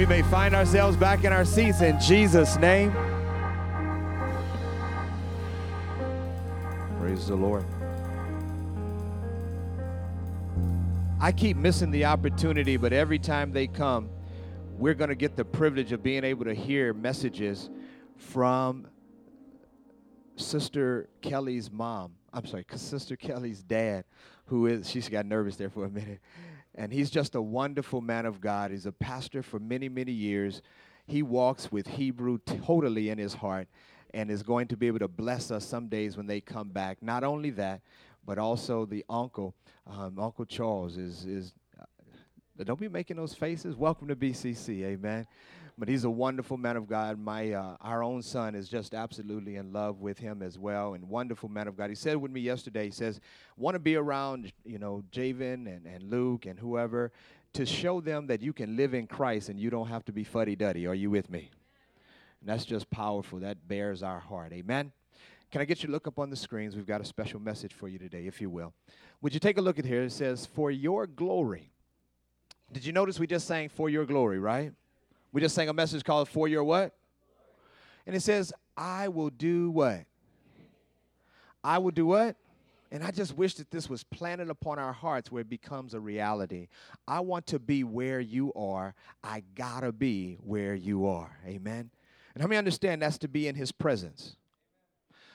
we may find ourselves back in our seats in Jesus' name. Praise the Lord. I keep missing the opportunity, but every time they come, we're going to get the privilege of being able to hear messages from Sister Kelly's mom. I'm sorry, Sister Kelly's dad, who is, she got nervous there for a minute. And he's just a wonderful man of God. He's a pastor for many, many years. He walks with Hebrew totally in his heart and is going to be able to bless us some days when they come back. Not only that, but also the uncle, um, Uncle Charles, is, is uh, don't be making those faces. Welcome to BCC, amen. But he's a wonderful man of God. My uh, our own son is just absolutely in love with him as well, and wonderful man of God. He said with me yesterday. He says, "Want to be around, you know, Javen and, and Luke and whoever, to show them that you can live in Christ and you don't have to be fuddy duddy. Are you with me?" And that's just powerful. That bears our heart. Amen. Can I get you to look up on the screens? We've got a special message for you today, if you will. Would you take a look at here? It says, "For your glory." Did you notice we just sang "For your glory," right? We just sang a message called For Your What? And it says, I will do what? I will do what? And I just wish that this was planted upon our hearts where it becomes a reality. I want to be where you are. I gotta be where you are. Amen. And how many understand that's to be in his presence?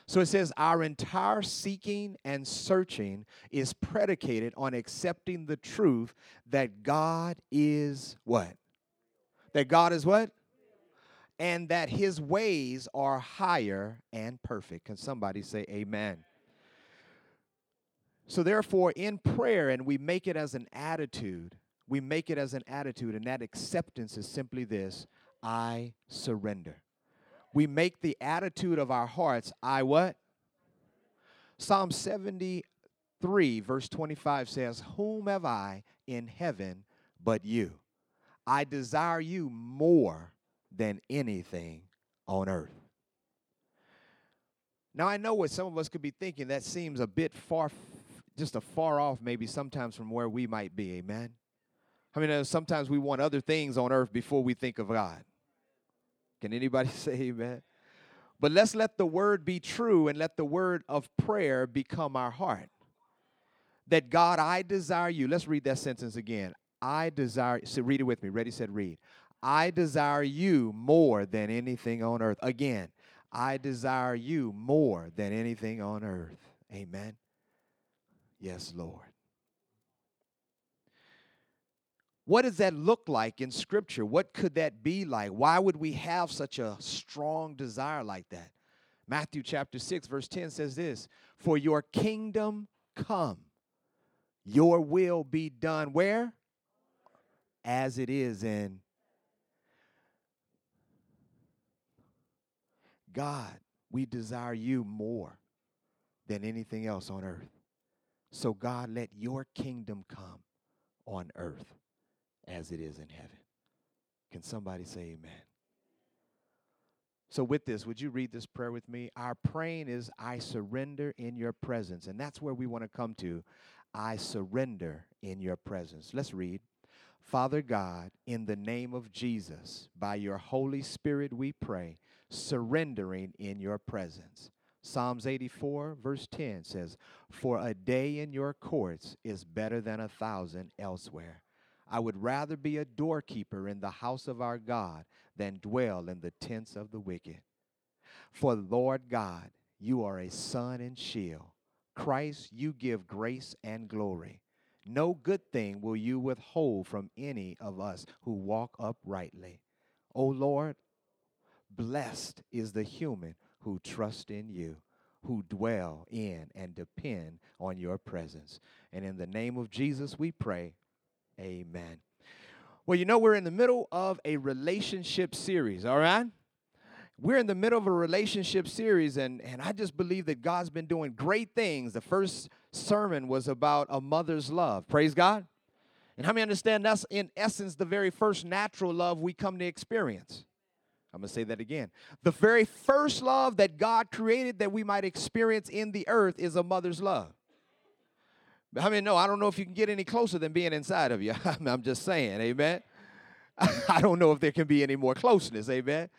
So it says, Our entire seeking and searching is predicated on accepting the truth that God is what? That God is what? And that his ways are higher and perfect. Can somebody say amen? So, therefore, in prayer, and we make it as an attitude, we make it as an attitude, and that acceptance is simply this I surrender. We make the attitude of our hearts, I what? Psalm 73, verse 25 says, Whom have I in heaven but you? I desire you more than anything on earth. Now, I know what some of us could be thinking that seems a bit far, just a far off, maybe sometimes from where we might be. Amen. I mean, sometimes we want other things on earth before we think of God. Can anybody say amen? But let's let the word be true and let the word of prayer become our heart. That God, I desire you. Let's read that sentence again. I desire, so read it with me. Ready, said, read. I desire you more than anything on earth. Again, I desire you more than anything on earth. Amen. Yes, Lord. What does that look like in Scripture? What could that be like? Why would we have such a strong desire like that? Matthew chapter 6, verse 10 says this For your kingdom come, your will be done where? As it is in God. We desire you more than anything else on earth. So, God, let your kingdom come on earth as it is in heaven. Can somebody say amen? So, with this, would you read this prayer with me? Our praying is, I surrender in your presence. And that's where we want to come to. I surrender in your presence. Let's read. Father God, in the name of Jesus, by your Holy Spirit we pray, surrendering in your presence. Psalms 84, verse 10 says, For a day in your courts is better than a thousand elsewhere. I would rather be a doorkeeper in the house of our God than dwell in the tents of the wicked. For Lord God, you are a sun and shield. Christ, you give grace and glory. No good thing will you withhold from any of us who walk uprightly. O Lord, blessed is the human who trusts in you, who dwell in and depend on your presence. And in the name of Jesus we pray. Amen. Well, you know, we're in the middle of a relationship series, all right? We're in the middle of a relationship series, and, and I just believe that God's been doing great things. The first sermon was about a mother's love. Praise God. And how many understand that's in essence the very first natural love we come to experience? I'm going to say that again. The very first love that God created that we might experience in the earth is a mother's love. I mean, no, I don't know if you can get any closer than being inside of you. I'm just saying, amen. I don't know if there can be any more closeness. Amen.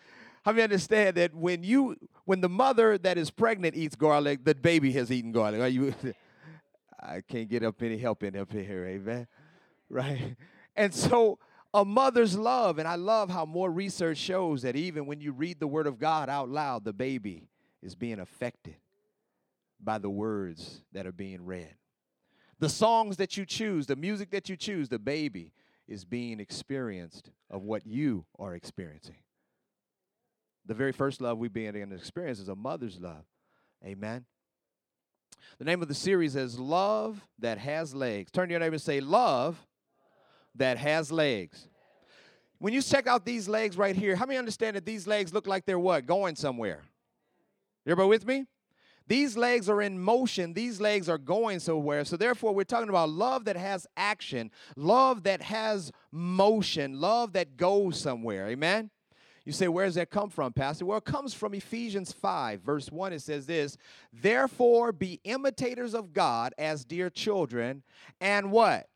How many understand that when you when the mother that is pregnant eats garlic, the baby has eaten garlic? Are you I can't get up any help in up here, amen. Right? And so a mother's love, and I love how more research shows that even when you read the word of God out loud, the baby is being affected by the words that are being read. The songs that you choose, the music that you choose, the baby is being experienced of what you are experiencing. The very first love we begin to experience is a mother's love. Amen. The name of the series is Love That Has Legs. Turn to your neighbor and say, Love That Has Legs. When you check out these legs right here, how many understand that these legs look like they're what? Going somewhere. Everybody with me? These legs are in motion. These legs are going somewhere. So, therefore, we're talking about love that has action, love that has motion, love that goes somewhere. Amen? You say, where does that come from, Pastor? Well, it comes from Ephesians 5, verse 1. It says this Therefore, be imitators of God as dear children, and what?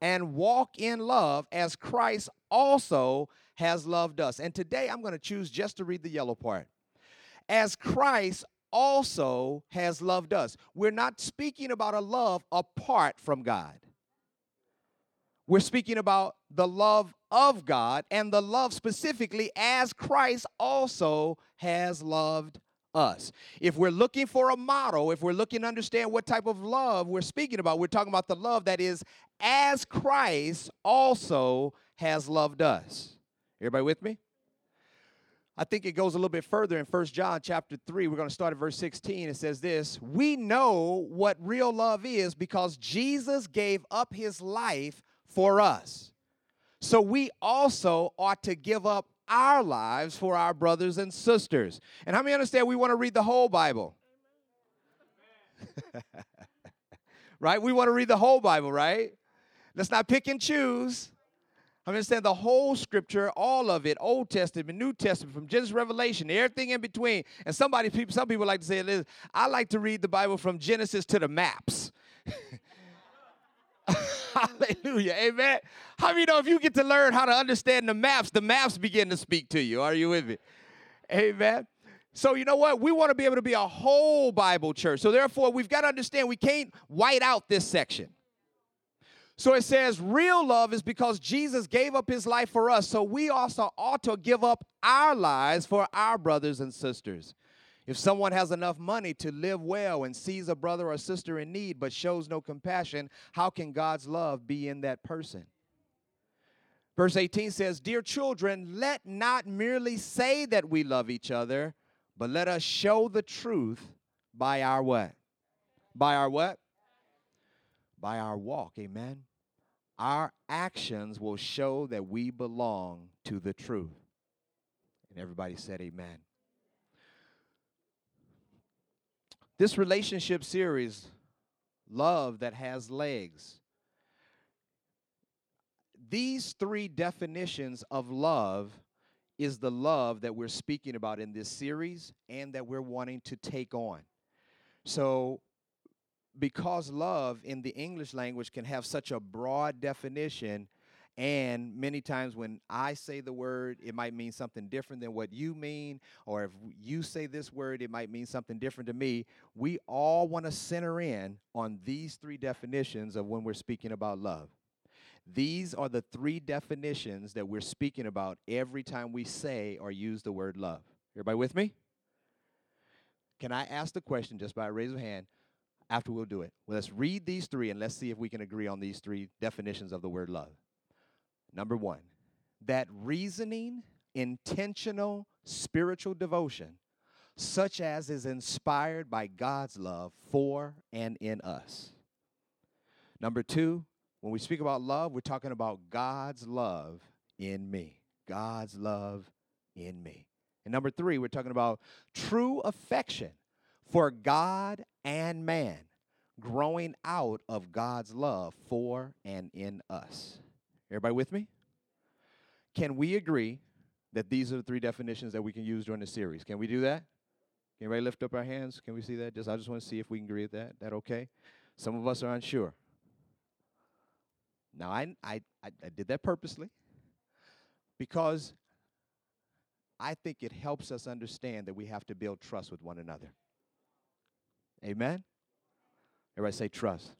And walk in love as Christ also has loved us. And today I'm going to choose just to read the yellow part. As Christ also has loved us. We're not speaking about a love apart from God. We're speaking about the love of God and the love specifically as Christ also has loved us. If we're looking for a model, if we're looking to understand what type of love we're speaking about, we're talking about the love that is as Christ also has loved us. Everybody with me? I think it goes a little bit further in First John chapter 3. We're going to start at verse 16. It says this We know what real love is because Jesus gave up his life for us. So we also ought to give up our lives for our brothers and sisters. And how many understand we want to read the whole Bible? right? We want to read the whole Bible, right? Let's not pick and choose. I understand the whole scripture, all of it, Old Testament, New Testament, from Genesis Revelation, everything in between. And somebody, people, some people like to say. I like to read the Bible from Genesis to the maps. Hallelujah. Amen. How many know if you get to learn how to understand the maps, the maps begin to speak to you? Are you with me? Amen. So, you know what? We want to be able to be a whole Bible church. So, therefore, we've got to understand we can't white out this section. So it says, real love is because Jesus gave up his life for us. So we also ought to give up our lives for our brothers and sisters. If someone has enough money to live well and sees a brother or sister in need but shows no compassion, how can God's love be in that person? Verse 18 says, Dear children, let not merely say that we love each other, but let us show the truth by our what? By our what? By our walk. Amen our actions will show that we belong to the truth. And everybody said, Amen. This relationship series, Love That Has Legs, these three definitions of love is the love that we're speaking about in this series and that we're wanting to take on. So, because love in the English language can have such a broad definition, and many times when I say the word, it might mean something different than what you mean, or if you say this word, it might mean something different to me. We all want to center in on these three definitions of when we're speaking about love. These are the three definitions that we're speaking about every time we say or use the word love. Everybody with me? Can I ask the question just by a raise of hand? after we'll do it. Well, let's read these three and let's see if we can agree on these three definitions of the word love. Number one, that reasoning, intentional, spiritual devotion, such as is inspired by God's love for and in us. Number two, when we speak about love, we're talking about God's love in me. God's love in me. And number three, we're talking about true affection for God and man, growing out of God's love for and in us. Everybody with me? Can we agree that these are the three definitions that we can use during the series? Can we do that? Can everybody lift up our hands? Can we see that? Just I just want to see if we can agree with that. That okay? Some of us are unsure. Now I I I, I did that purposely. Because I think it helps us understand that we have to build trust with one another. Amen? Everybody say trust.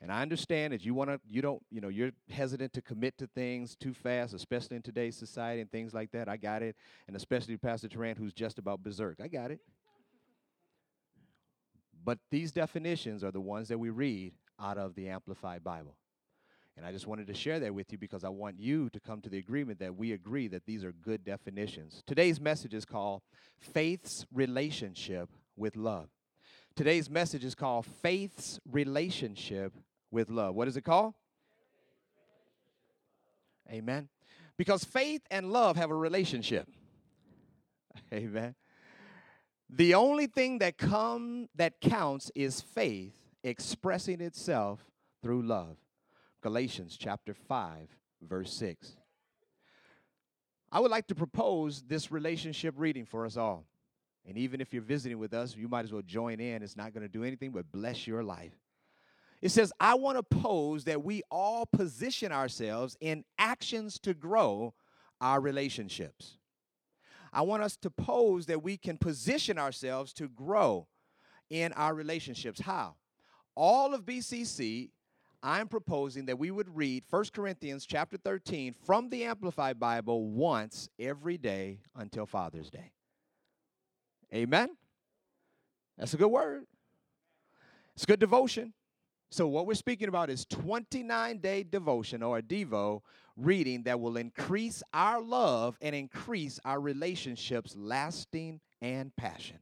And I understand that you want to, you don't, you know, you're hesitant to commit to things too fast, especially in today's society and things like that. I got it. And especially Pastor Tarrant, who's just about berserk. I got it. But these definitions are the ones that we read out of the Amplified Bible. And I just wanted to share that with you because I want you to come to the agreement that we agree that these are good definitions. Today's message is called Faith's Relationship with Love. Today's message is called Faith's Relationship with Love. What is it called? Amen. Because faith and love have a relationship. Amen. The only thing that come that counts is faith expressing itself through love. Galatians chapter 5 verse 6. I would like to propose this relationship reading for us all. And even if you're visiting with us, you might as well join in. It's not going to do anything but bless your life. It says, I want to pose that we all position ourselves in actions to grow our relationships. I want us to pose that we can position ourselves to grow in our relationships. How? All of BCC, I'm proposing that we would read 1 Corinthians chapter 13 from the Amplified Bible once every day until Father's Day. Amen? That's a good word. It's good devotion. So, what we're speaking about is 29 day devotion or a Devo reading that will increase our love and increase our relationships lasting and passion.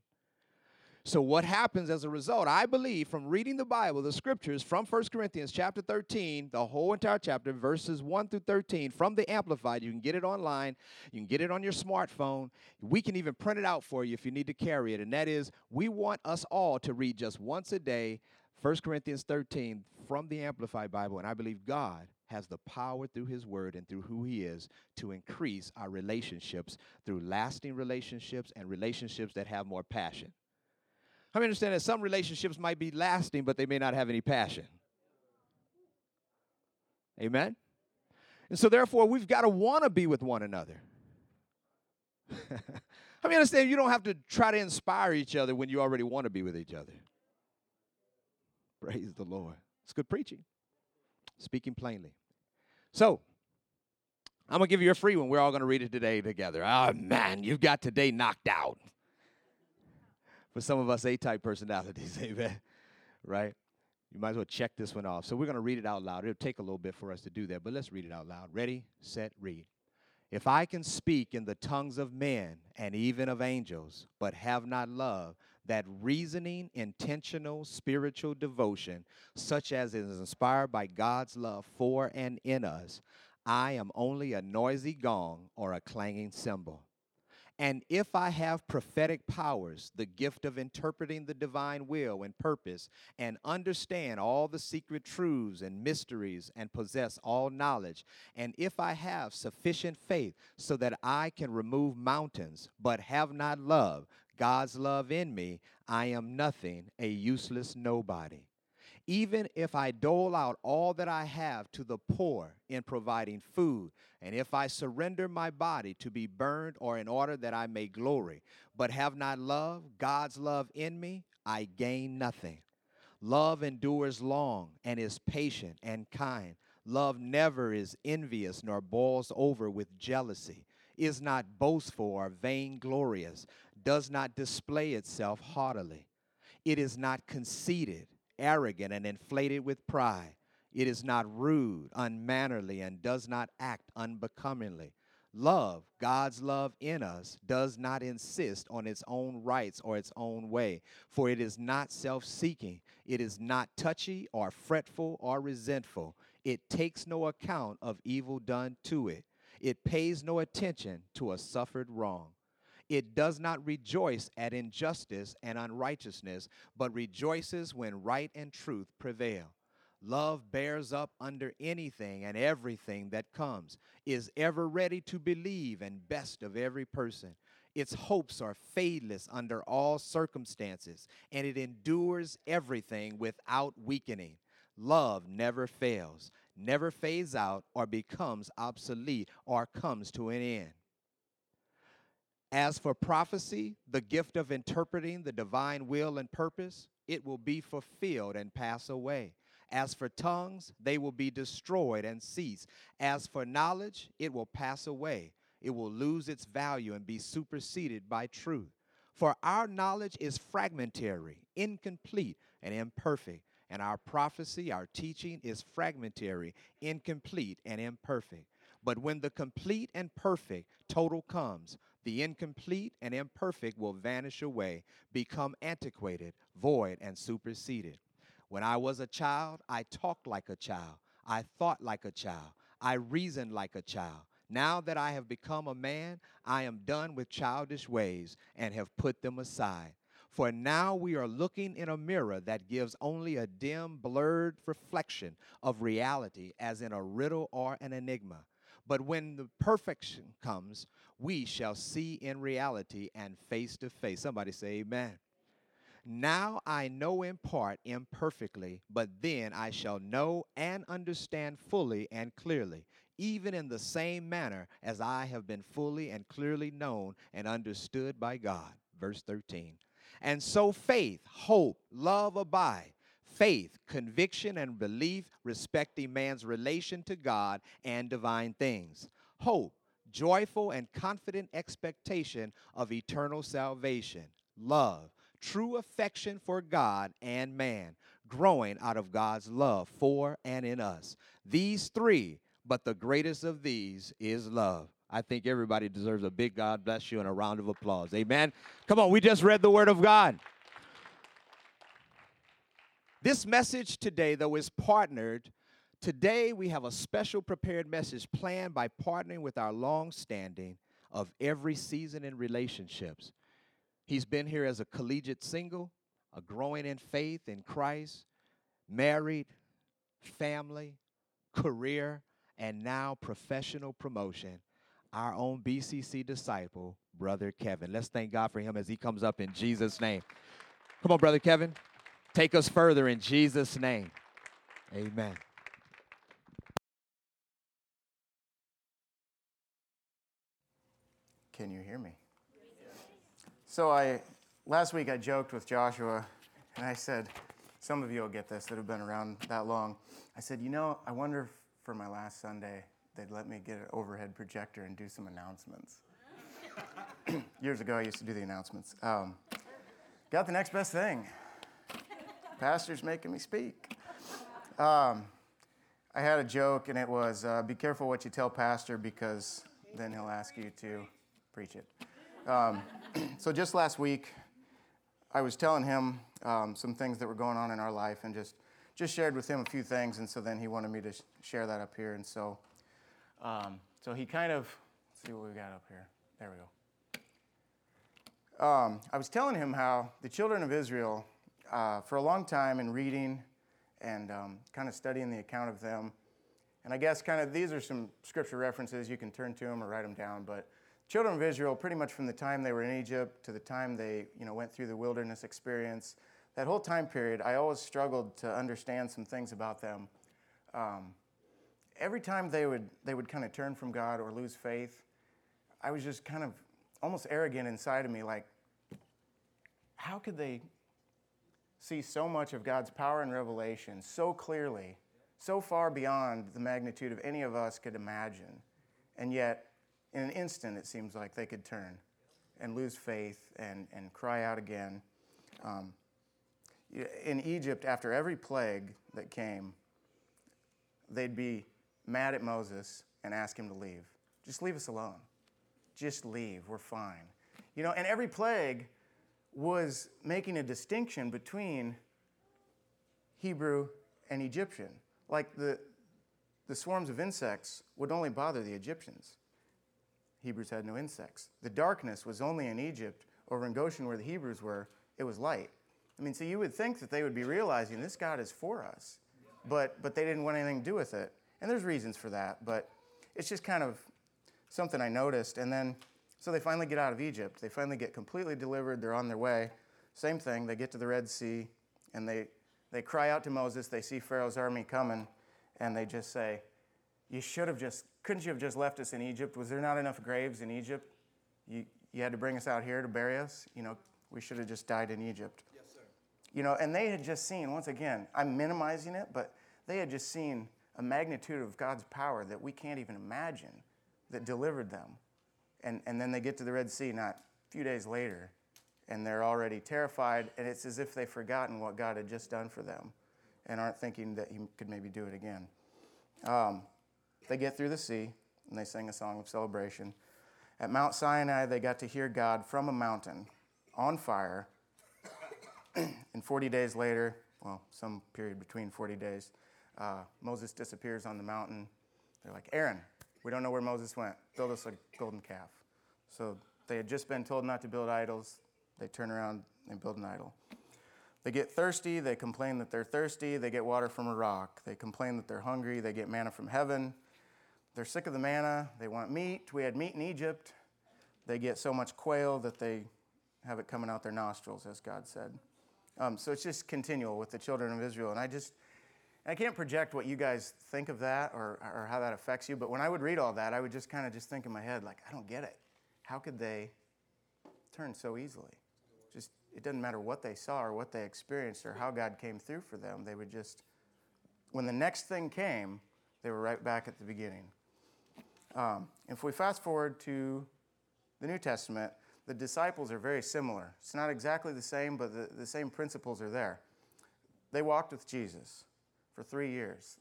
So what happens as a result? I believe from reading the Bible, the scriptures from 1 Corinthians chapter 13, the whole entire chapter, verses 1 through 13, from the Amplified. You can get it online, you can get it on your smartphone. We can even print it out for you if you need to carry it. And that is, we want us all to read just once a day 1 Corinthians 13 from the Amplified Bible. And I believe God has the power through his word and through who he is to increase our relationships through lasting relationships and relationships that have more passion. I understand that some relationships might be lasting, but they may not have any passion. Amen? And so, therefore, we've got to want to be with one another. I mean, understand you don't have to try to inspire each other when you already want to be with each other. Praise the Lord. It's good preaching, speaking plainly. So, I'm going to give you a free one. We're all going to read it today together. Oh, man, you've got today knocked out for some of us A type personalities, amen. Right? You might as well check this one off. So we're going to read it out loud. It'll take a little bit for us to do that, but let's read it out loud. Ready, set, read. If I can speak in the tongues of men and even of angels, but have not love, that reasoning, intentional, spiritual devotion, such as is inspired by God's love for and in us, I am only a noisy gong or a clanging cymbal. And if I have prophetic powers, the gift of interpreting the divine will and purpose, and understand all the secret truths and mysteries, and possess all knowledge, and if I have sufficient faith so that I can remove mountains, but have not love, God's love in me, I am nothing, a useless nobody. Even if I dole out all that I have to the poor in providing food, and if I surrender my body to be burned or in order that I may glory, but have not love, God's love in me, I gain nothing. Love endures long and is patient and kind. Love never is envious nor boils over with jealousy, is not boastful or vainglorious, does not display itself haughtily. It is not conceited arrogant and inflated with pride. It is not rude, unmannerly, and does not act unbecomingly. Love, God's love in us, does not insist on its own rights or its own way, for it is not self seeking. It is not touchy or fretful or resentful. It takes no account of evil done to it. It pays no attention to a suffered wrong. It does not rejoice at injustice and unrighteousness, but rejoices when right and truth prevail. Love bears up under anything and everything that comes, is ever ready to believe, and best of every person. Its hopes are fadeless under all circumstances, and it endures everything without weakening. Love never fails, never fades out or becomes obsolete or comes to an end. As for prophecy, the gift of interpreting the divine will and purpose, it will be fulfilled and pass away. As for tongues, they will be destroyed and cease. As for knowledge, it will pass away. It will lose its value and be superseded by truth. For our knowledge is fragmentary, incomplete, and imperfect. And our prophecy, our teaching is fragmentary, incomplete, and imperfect. But when the complete and perfect total comes, the incomplete and imperfect will vanish away, become antiquated, void, and superseded. When I was a child, I talked like a child. I thought like a child. I reasoned like a child. Now that I have become a man, I am done with childish ways and have put them aside. For now we are looking in a mirror that gives only a dim, blurred reflection of reality, as in a riddle or an enigma. But when the perfection comes, we shall see in reality and face to face. Somebody say, Amen. Now I know in part imperfectly, but then I shall know and understand fully and clearly, even in the same manner as I have been fully and clearly known and understood by God. Verse 13. And so faith, hope, love abide. Faith, conviction, and belief respecting man's relation to God and divine things. Hope, joyful and confident expectation of eternal salvation. Love, true affection for God and man, growing out of God's love for and in us. These three, but the greatest of these is love. I think everybody deserves a big God bless you and a round of applause. Amen. Come on, we just read the Word of God. This message today, though, is partnered. Today, we have a special prepared message planned by partnering with our long standing of every season in relationships. He's been here as a collegiate single, a growing in faith in Christ, married, family, career, and now professional promotion. Our own BCC disciple, Brother Kevin. Let's thank God for him as he comes up in Jesus' name. Come on, Brother Kevin. Take us further in Jesus' name. Amen. Can you hear me? So I last week I joked with Joshua and I said, some of you will get this that have been around that long. I said, you know, I wonder if for my last Sunday they'd let me get an overhead projector and do some announcements. Years ago, I used to do the announcements. Um, got the next best thing. Pastor's making me speak. Um, I had a joke, and it was uh, be careful what you tell Pastor because then he'll ask you to preach it. Um, so just last week, I was telling him um, some things that were going on in our life and just, just shared with him a few things. And so then he wanted me to sh- share that up here. And so, um, so he kind of, see what we got up here. There we go. Um, I was telling him how the children of Israel, uh, for a long time in reading and um, kind of studying the account of them, and I guess kind of these are some scripture references. You can turn to them or write them down. But children of Israel, pretty much from the time they were in Egypt to the time they you know, went through the wilderness experience, that whole time period, I always struggled to understand some things about them. Um, every time they would, they would kind of turn from God or lose faith, I was just kind of almost arrogant inside of me like, how could they see so much of God's power and revelation so clearly, so far beyond the magnitude of any of us could imagine, and yet in an instant, it seems like they could turn and lose faith and, and cry out again. Um, in Egypt, after every plague that came, they'd be mad at Moses and ask him to leave. Just leave us alone. Just leave. We're fine. You know, and every plague was making a distinction between Hebrew and Egyptian. Like the, the swarms of insects would only bother the Egyptians. Hebrews had no insects. The darkness was only in Egypt, over in Goshen where the Hebrews were, it was light. I mean, so you would think that they would be realizing this God is for us, but, but they didn't want anything to do with it. And there's reasons for that, but it's just kind of something I noticed. And then, so they finally get out of Egypt. They finally get completely delivered. They're on their way. Same thing, they get to the Red Sea and they, they cry out to Moses. They see Pharaoh's army coming. and they just say, You should have just, couldn't you have just left us in Egypt? Was there not enough graves in Egypt? You, you had to bring us out here to bury us? You know, we should have just died in Egypt. Yes, sir. You know, and they had just seen, once again, I'm minimizing it, but they had just seen a magnitude of God's power that we can't even imagine that delivered them. And, and then they get to the Red Sea not a few days later, and they're already terrified, and it's as if they've forgotten what God had just done for them and aren't thinking that He could maybe do it again. Um, they get through the sea, and they sing a song of celebration. At Mount Sinai, they got to hear God from a mountain on fire. and 40 days later, well, some period between 40 days, uh, Moses disappears on the mountain. They're like, Aaron, we don't know where Moses went. Build us a golden calf. So they had just been told not to build idols. They turn around and build an idol. They get thirsty. They complain that they're thirsty. They get water from a rock. They complain that they're hungry. They get manna from heaven. They're sick of the manna. They want meat. We had meat in Egypt. They get so much quail that they have it coming out their nostrils, as God said. Um, so it's just continual with the children of Israel. And I just, I can't project what you guys think of that or, or how that affects you, but when I would read all that, I would just kind of just think in my head, like, I don't get it. How could they turn so easily? Just, it doesn't matter what they saw or what they experienced or how God came through for them. They would just, when the next thing came, they were right back at the beginning. Um, if we fast forward to the New Testament, the disciples are very similar. It's not exactly the same, but the, the same principles are there. They walked with Jesus for three years.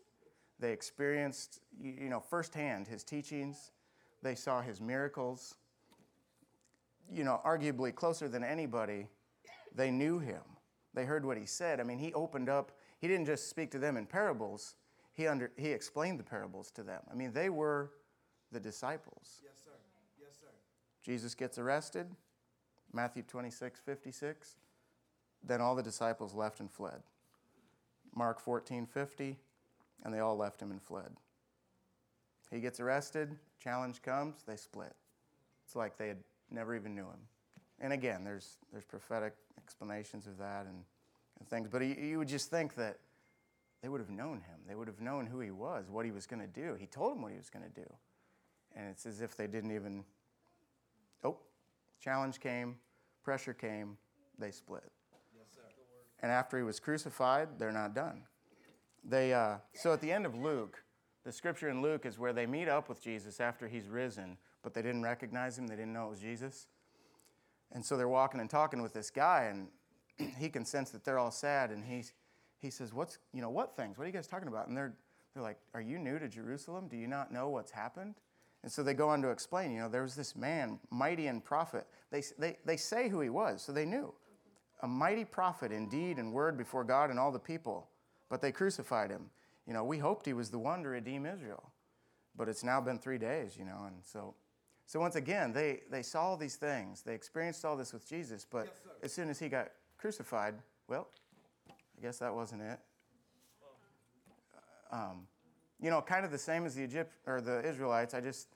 They experienced, you know, firsthand his teachings. They saw his miracles. You know, arguably closer than anybody, they knew him. They heard what he said. I mean, he opened up, he didn't just speak to them in parables, he, under, he explained the parables to them. I mean, they were the disciples. Yes, sir. Yes, sir. Jesus gets arrested, Matthew 26, 56. Then all the disciples left and fled. Mark 14, 50, and they all left him and fled. He gets arrested, challenge comes, they split. It's like they had never even knew him. And again, there's, there's prophetic explanations of that and, and things, but you, you would just think that they would have known him. They would have known who he was, what he was going to do. He told them what he was going to do. And it's as if they didn't even, oh, challenge came, pressure came, they split. Yes. And after he was crucified, they're not done. They, uh, so at the end of Luke, the scripture in Luke is where they meet up with Jesus after he's risen, but they didn't recognize him. They didn't know it was Jesus. And so they're walking and talking with this guy, and he can sense that they're all sad. And he's, he says, What's, you know, what things? What are you guys talking about? And they're, they're like, Are you new to Jerusalem? Do you not know what's happened? And so they go on to explain, you know, there was this man, mighty and prophet. They, they, they say who he was, so they knew. A mighty prophet in deed and word before God and all the people, but they crucified him. You know, we hoped he was the one to redeem Israel, but it's now been three days, you know, and so. So once again, they, they saw all these things. They experienced all this with Jesus, but Yes, as soon as he got crucified, well, I guess that wasn't it. Um, you know, kind of the same as the Egypt or the Israelites. I just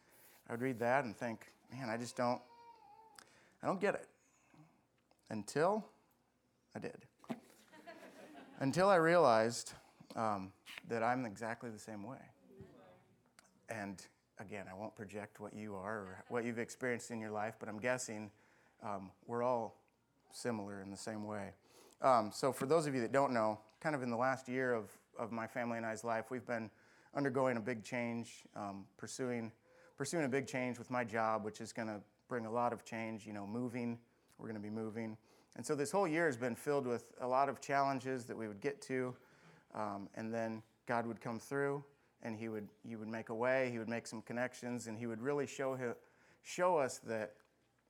I would read that and think, man, I just don't I don't get it. Until I did. Until I realized um, that I'm exactly the same way. And again, I won't project what you are or what you've experienced in your life, but I'm guessing um, we're all similar in the same way. Um, so, for those of you that don't know, kind of in the last year of, of my family and I's life, we've been undergoing a big change, um, pursuing, pursuing a big change with my job, which is going to bring a lot of change, you know, moving. We're going to be moving. And so, this whole year has been filled with a lot of challenges that we would get to, um, and then God would come through and he would, he would make a way, he would make some connections, and he would really show, him, show us that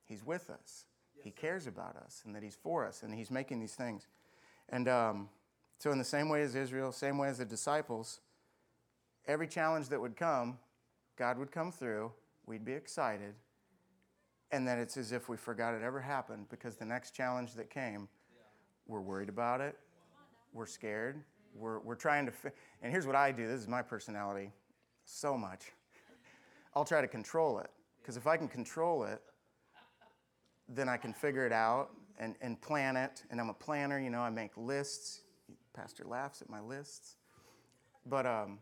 he's with us. he cares about us and that he's for us and he's making these things. And um, so, in the same way as Israel, same way as the disciples, every challenge that would come, God would come through, we'd be excited, and then it's as if we forgot it ever happened because the next challenge that came, we're worried about it, we're scared, we're, we're trying to, fi- and here's what I do this is my personality so much. I'll try to control it because if I can control it, then I can figure it out and, and plan it. And I'm a planner, you know, I make lists. Pastor laughs at my lists. But um,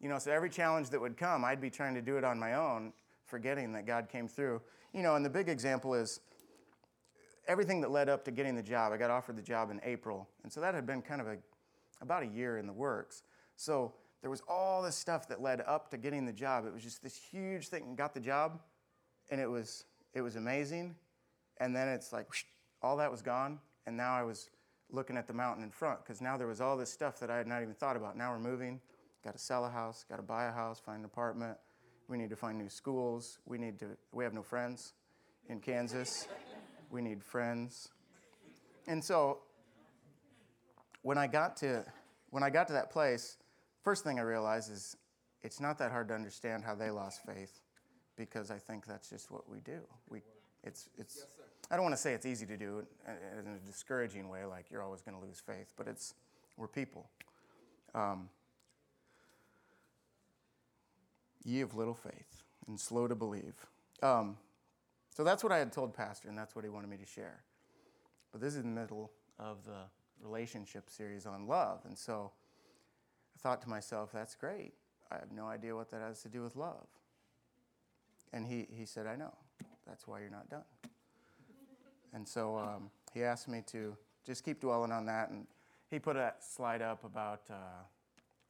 You know, so every challenge that would come, I'd be trying to do it on my own, forgetting that God came through. You know, and the big example is everything that led up to getting the job. I got offered the job in April, and so that had been kind of a about a year in the works. So there was all this stuff that led up to getting the job. It was just this huge thing. and Got the job, and it was it was amazing. And then it's like whoosh, all that was gone, and now I was looking at the mountain in front because now there was all this stuff that I had not even thought about. Now we're moving, got to sell a house, got to buy a house, find an apartment. We need to find new schools. We need to. We have no friends in Kansas. we need friends. And so when I got to when I got to that place, first thing I realized is it's not that hard to understand how they lost faith because I think that's just what we do. We it's it's yes, I don't want to say it's easy to do in a discouraging way, like you're always going to lose faith, but it's we're people. Um, ye of little faith and slow to believe. Um, so that's what I had told Pastor, and that's what he wanted me to share. But this is in the middle of the relationship series on love, and so I thought to myself, that's great. I have no idea what that has to do with love. And he, he said, I know. That's why you're not done. And so um, he asked me to just keep dwelling on that. And he put a slide up about uh,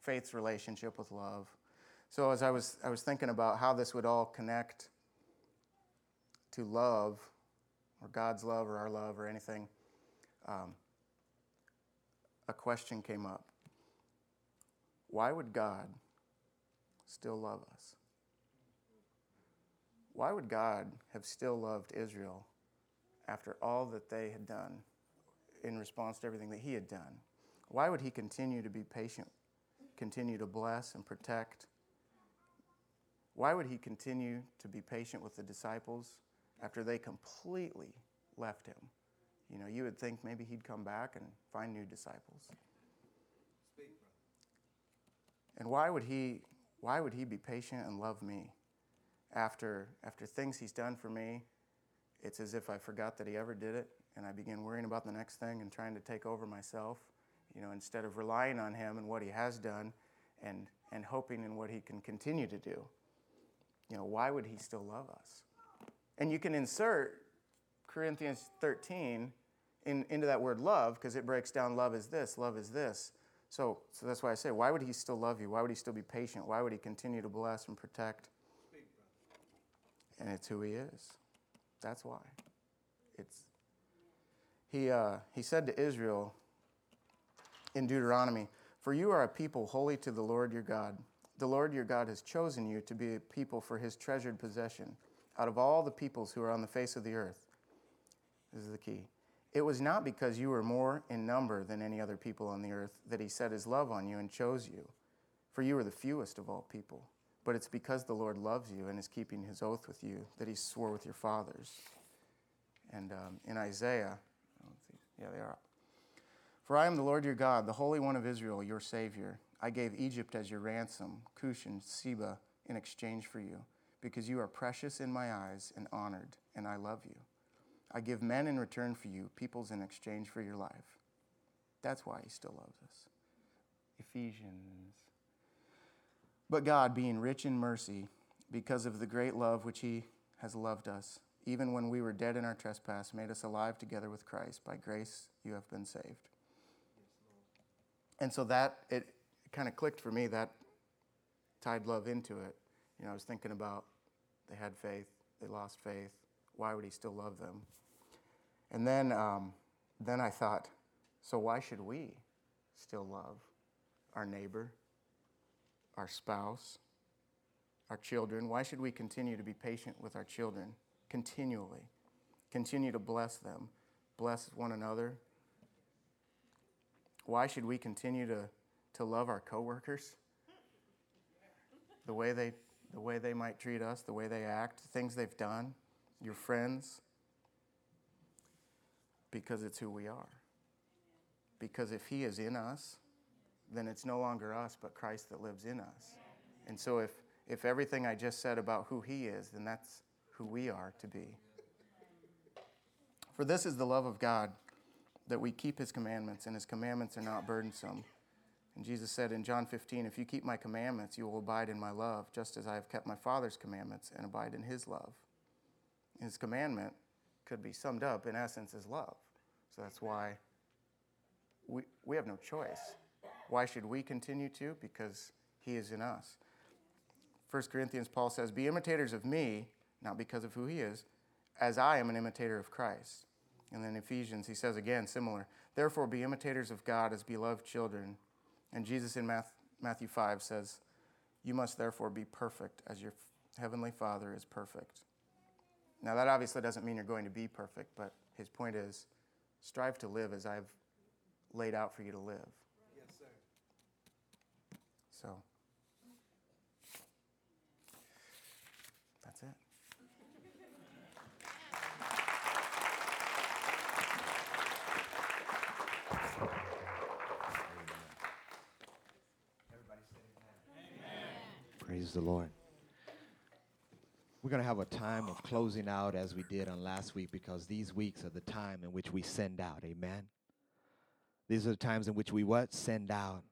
faith's relationship with love. So as I was, I was thinking about how this would all connect to love, or God's love, or our love, or anything, um, a question came up. Why would God still love us? Why would God have still loved Israel after all that they had done in response to everything that He had done? Why would He continue to be patient, continue to bless and protect? Why would He continue to be patient with the disciples after they completely left Him? You know, you would think maybe He'd come back and find new disciples. And why would He? Why would He be patient and love me? after, after things he's done for me, it's as if I forgot that he ever did it, and I begin worrying about the next thing and trying to take over myself, you know, instead of relying on him and what he has done and, and hoping in what he can continue to do. You know, why would he still love us? And you can insert Corinthians 13 in, into that word love because it breaks down love is this, love is this. So, so that's why I say, why would he still love you? Why would he still be patient? Why would he continue to bless and protect? and it's who he is. That's why. It's he uh, he said to Israel in Deuteronomy, "For you are a people holy to the Lord your God. The Lord your God has chosen you to be a people for his treasured possession out of all the peoples who are on the face of the earth." This is the key. It was not because you were more in number than any other people on the earth that he set his love on you and chose you, for you were the fewest of all people but it's because the Lord loves you and is keeping his oath with you that he swore with your fathers. And um, in Isaiah, yeah, they are. For I am the Lord your God, the Holy One of Israel, your Savior. I gave Egypt as your ransom, Cush and Seba in exchange for you, because you are precious in my eyes and honored, and I love you. I give men in return for you, peoples in exchange for your life. That's why he still loves us. Ephesians but God, being rich in mercy, because of the great love which He has loved us, even when we were dead in our trespass, made us alive together with Christ. By grace you have been saved. And so that, it kind of clicked for me, that tied love into it. You know, I was thinking about they had faith, they lost faith. Why would He still love them? And then, um, then I thought, so why should we still love our neighbor, our spouse, our children. Why should we continue to be patient with our children continually? Continue to bless them, bless one another. Why should we continue to, to love our coworkers? The way they the way they might treat us, the way they act, things they've done, your friends, because it's who we are. Because if He is in us, then it's no longer us, but Christ that lives in us. And so if, if everything I just said about who He is, then that's who we are to be. For this is the love of God, that we keep His commandments, and His commandments are not burdensome. And Jesus said in John 15, If you keep my commandments, you will abide in my love, just as I have kept my Father's commandments and abide in his love. His commandment could be summed up in essence as love. So that's why we, we have no choice. Why should we continue to? Because he is in us. 1 Corinthians, Paul says, Be imitators of me, not because of who he is, as I am an imitator of Christ. And then Ephesians, he says again, similar. Therefore, be imitators of God as beloved children. And Jesus in Matthew 5 says, You must therefore be perfect as your heavenly Father is perfect. Now, that obviously doesn't mean you're going to be perfect, but his point is strive to live as I've laid out for you to live. Yes, sir. So, that's it. Praise the Lord. We're going to have a time of closing out as we did on last week because these weeks are the time in which we send out. Amen. These are the times in which we what? Send out.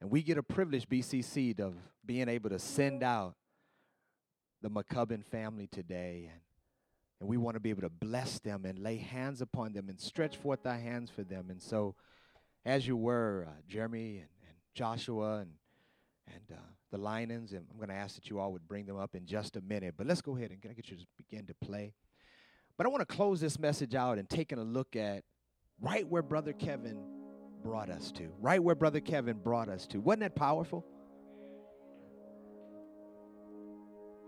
And we get a privilege, BCC, of being able to send out the McCubbin family today. And, and we want to be able to bless them and lay hands upon them and stretch forth our hands for them. And so, as you were, uh, Jeremy and, and Joshua and, and uh, the Linens, and I'm going to ask that you all would bring them up in just a minute. But let's go ahead and get you to begin to play. But I want to close this message out and taking a look at right where Brother Kevin brought us to, right where Brother Kevin brought us to. Wasn't that powerful?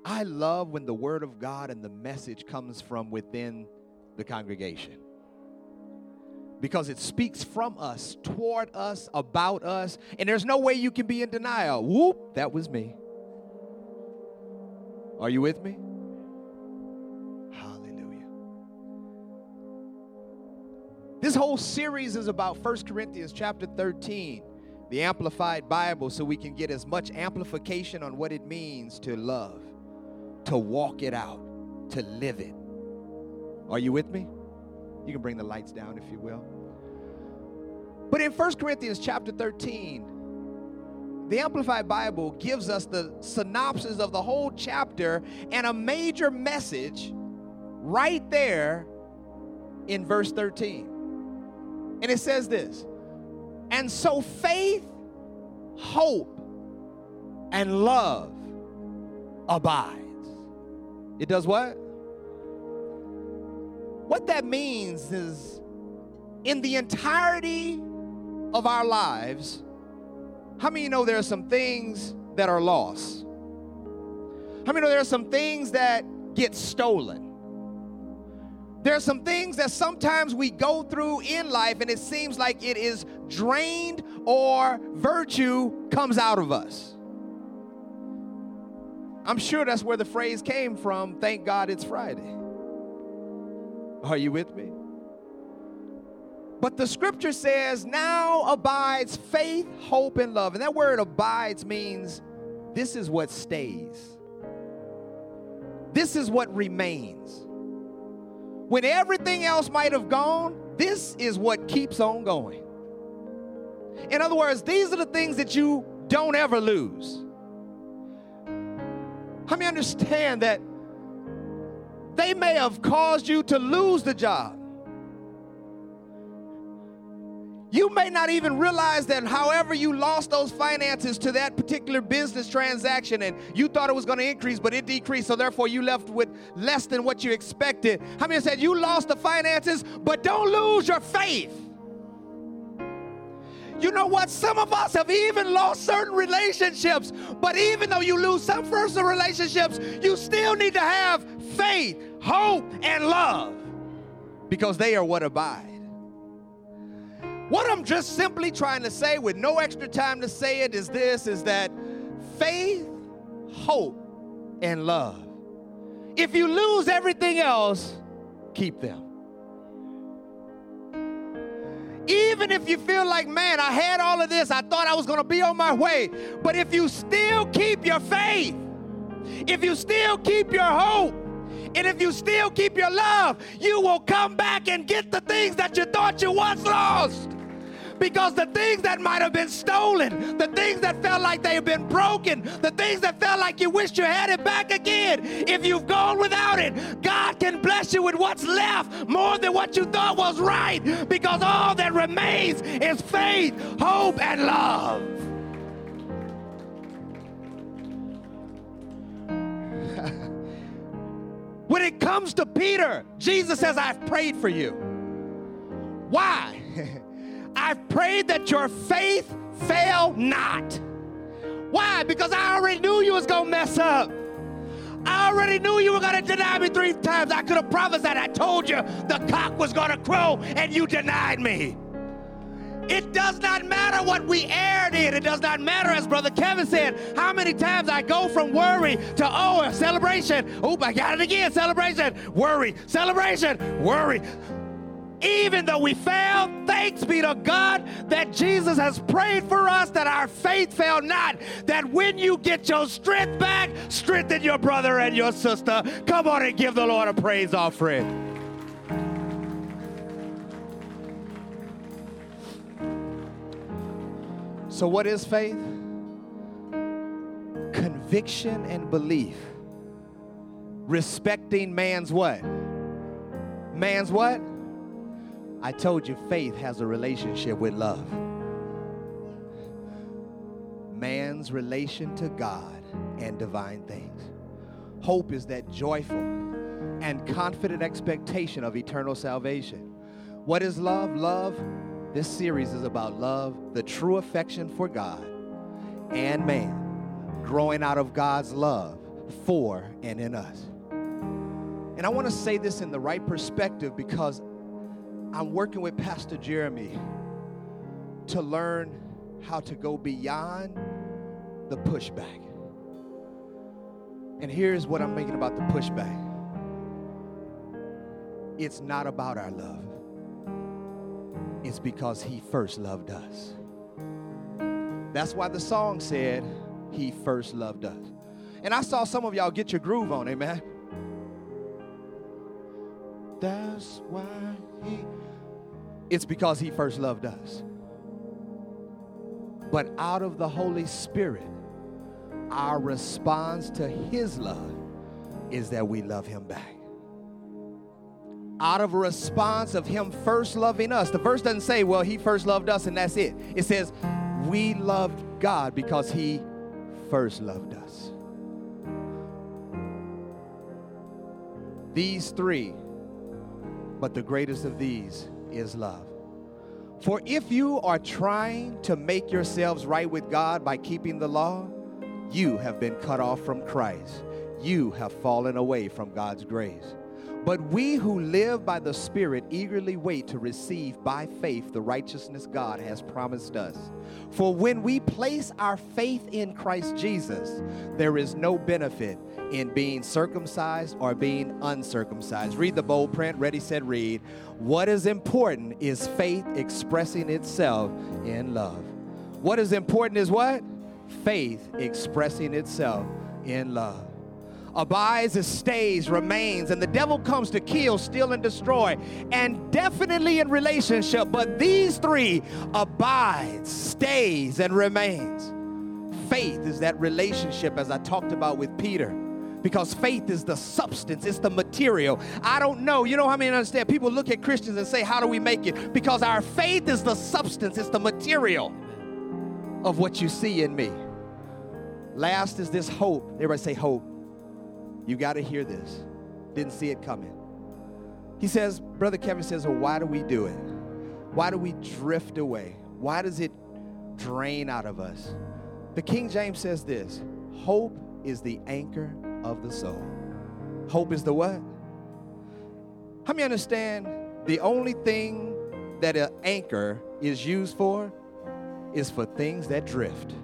I love when the Word of God and the message comes from within the congregation because it speaks from us, toward us, about us, and there's no way you can be in denial. Whoop, that was me. Are you with me? Hallelujah. This whole series is about 1 Corinthians chapter 13, the Amplified Bible, so we can get as much amplification on what it means to love, to walk it out, to live it. Are you with me? You can bring the lights down if you will. But in 1 Corinthians chapter 13, the Amplified Bible gives us the synopsis of the whole chapter and a major message right there in verse 13. And it says this And so faith, hope, and love abides. It does what? What that means is in the entirety of our lives, how many you know there are some things that are lost? How many know there are some things that get stolen? There are some things that sometimes we go through in life and it seems like it is drained or virtue comes out of us. I'm sure that's where the phrase came from, thank God it's Friday. Are you with me? But the scripture says, now abides faith, hope, and love. And that word abides means this is what stays, this is what remains. When everything else might have gone, this is what keeps on going. In other words, these are the things that you don't ever lose. Let me understand that they may have caused you to lose the job. You may not even realize that however you lost those finances to that particular business transaction and you thought it was going to increase, but it decreased, so therefore you left with less than what you expected. How many said you lost the finances, but don't lose your faith? You know what? Some of us have even lost certain relationships, but even though you lose some personal relationships, you still need to have faith, hope, and love because they are what abide. What I'm just simply trying to say with no extra time to say it is this is that faith, hope, and love. If you lose everything else, keep them. Even if you feel like, man, I had all of this, I thought I was going to be on my way. But if you still keep your faith, if you still keep your hope, and if you still keep your love, you will come back and get the things that you thought you once lost. Because the things that might have been stolen, the things that felt like they have been broken, the things that felt like you wished you had it back again, if you've gone without it, God can bless you with what's left more than what you thought was right. Because all that remains is faith, hope, and love. when it comes to Peter, Jesus says, I've prayed for you. Why? I've prayed that your faith fail not. Why? Because I already knew you was gonna mess up. I already knew you were gonna deny me three times. I could have prophesied. I told you the cock was gonna crow and you denied me. It does not matter what we erred in. It does not matter, as Brother Kevin said, how many times I go from worry to, oh, celebration. Oh, I got it again. Celebration. Worry. Celebration. Worry. Even though we fail, thanks be to God that Jesus has prayed for us that our faith fail not. That when you get your strength back, strengthen your brother and your sister. Come on and give the Lord a praise offering. So, what is faith? Conviction and belief. Respecting man's what? Man's what? I told you faith has a relationship with love. Man's relation to God and divine things. Hope is that joyful and confident expectation of eternal salvation. What is love? Love this series is about love, the true affection for God and man, growing out of God's love for and in us. And I want to say this in the right perspective because I'm working with Pastor Jeremy to learn how to go beyond the pushback. And here's what I'm making about the pushback it's not about our love it's because he first loved us. That's why the song said, He first loved us. And I saw some of y'all get your groove on, amen. That's why he. It's because he first loved us. But out of the Holy Spirit, our response to his love is that we love him back out of a response of Him first loving us. The verse doesn't say, well, He first loved us and that's it. It says, we loved God because He first loved us. These three, but the greatest of these is love. For if you are trying to make yourselves right with God by keeping the law, you have been cut off from Christ. You have fallen away from God's grace. But we who live by the Spirit eagerly wait to receive by faith the righteousness God has promised us. For when we place our faith in Christ Jesus, there is no benefit in being circumcised or being uncircumcised. Read the bold print, ready, said, read. What is important is faith expressing itself in love. What is important is what? Faith expressing itself in love abides, it stays, remains, and the devil comes to kill, steal, and destroy, and definitely in relationship. But these three abides, stays, and remains. Faith is that relationship, as I talked about with Peter because faith is the substance, it's the material. I don't know. You know how many understand? People look at Christians and say, How do we make it? Because our faith is the substance, it's the material of what you see in me. Last is this hope. Everybody say hope. You got to hear this. Didn't see it coming. He says, Brother Kevin says, well, why do we do it? Why do we drift away? Why does it drain out of us? The King James says this hope is the anchor of the soul. Hope is the what? How many understand the only thing that an anchor is used for is for things that drift?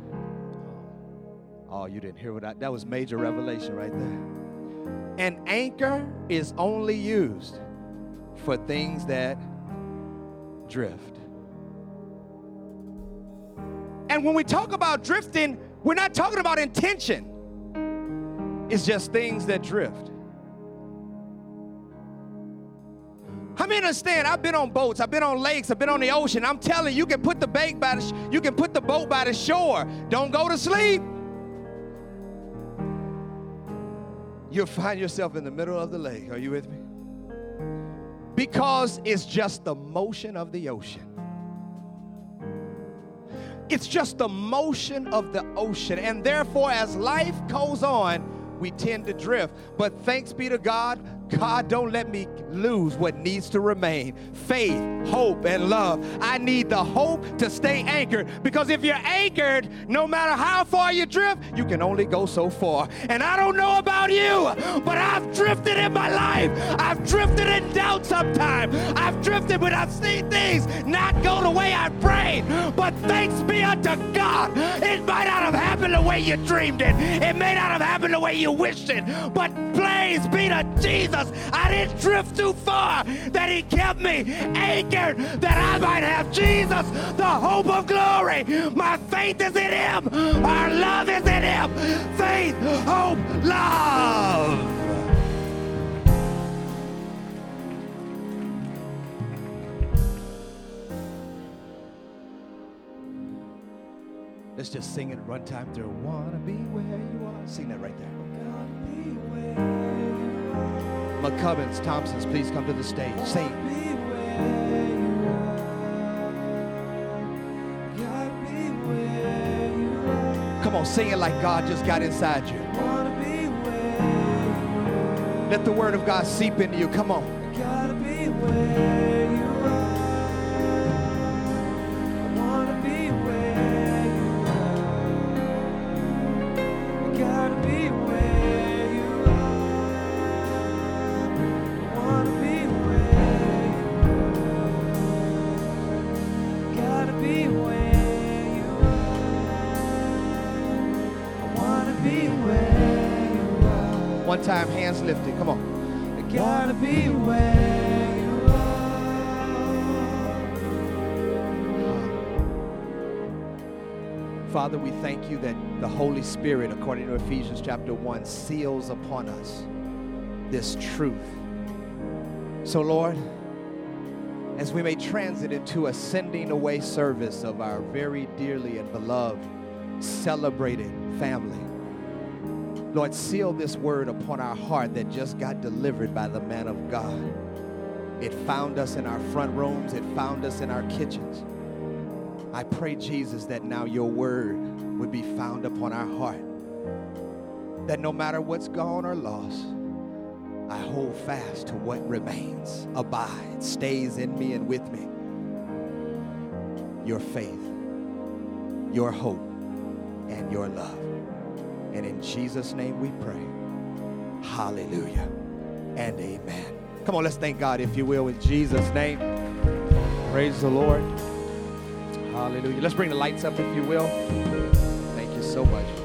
Oh, you didn't hear what I, that was major revelation right there. An anchor is only used for things that drift. And when we talk about drifting, we're not talking about intention, it's just things that drift. How many understand. I've been on boats. I've been on lakes. I've been on the ocean. I'm telling you, you can put the the you can put the boat by the shore. Don't go to sleep. You'll find yourself in the middle of the lake. Are you with me? Because it's just the motion of the ocean. It's just the motion of the ocean. And therefore, as life goes on, we tend to drift. But thanks be to God, God, don't let me lose what needs to remain faith, hope, and love. I need the hope to stay anchored because if you're anchored, no matter how far you drift, you can only go so far. And I don't know about you, but I've drifted in my life. I've drifted in doubt sometimes. I've drifted when I've seen things not go the way I prayed. But thanks be unto God, it might not have happened the way you dreamed it, it may not have happened the way you wished it, but praise be to Jesus I didn't drift too far, that He kept me anchored, that I might have Jesus, the hope of glory. My faith is in Him, our love is in Him. Faith, hope, love. Let's just sing it run time through. Wanna be where you are. Sing that right there. McCubbins, Thompsons, please come to the stage. Sing. Come on, sing it like God just got inside you. Let the word of God seep into you. Come on. One time, hands lifted. Come on. I gotta be where you are. Father, we thank you that the Holy Spirit, according to Ephesians chapter 1, seals upon us this truth. So, Lord, as we may transit into a sending away service of our very dearly and beloved, celebrated family, Lord, seal this word upon our heart that just got delivered by the man of God. It found us in our front rooms, it found us in our kitchens. I pray, Jesus, that now your word would be found upon our heart. That no matter what's gone or lost, I hold fast to what remains, abides, stays in me and with me. Your faith, your hope, and your love. And in Jesus' name we pray. Hallelujah and amen. Come on, let's thank God, if you will, in Jesus' name. Praise the Lord. Hallelujah. Let's bring the lights up, if you will. Thank you so much.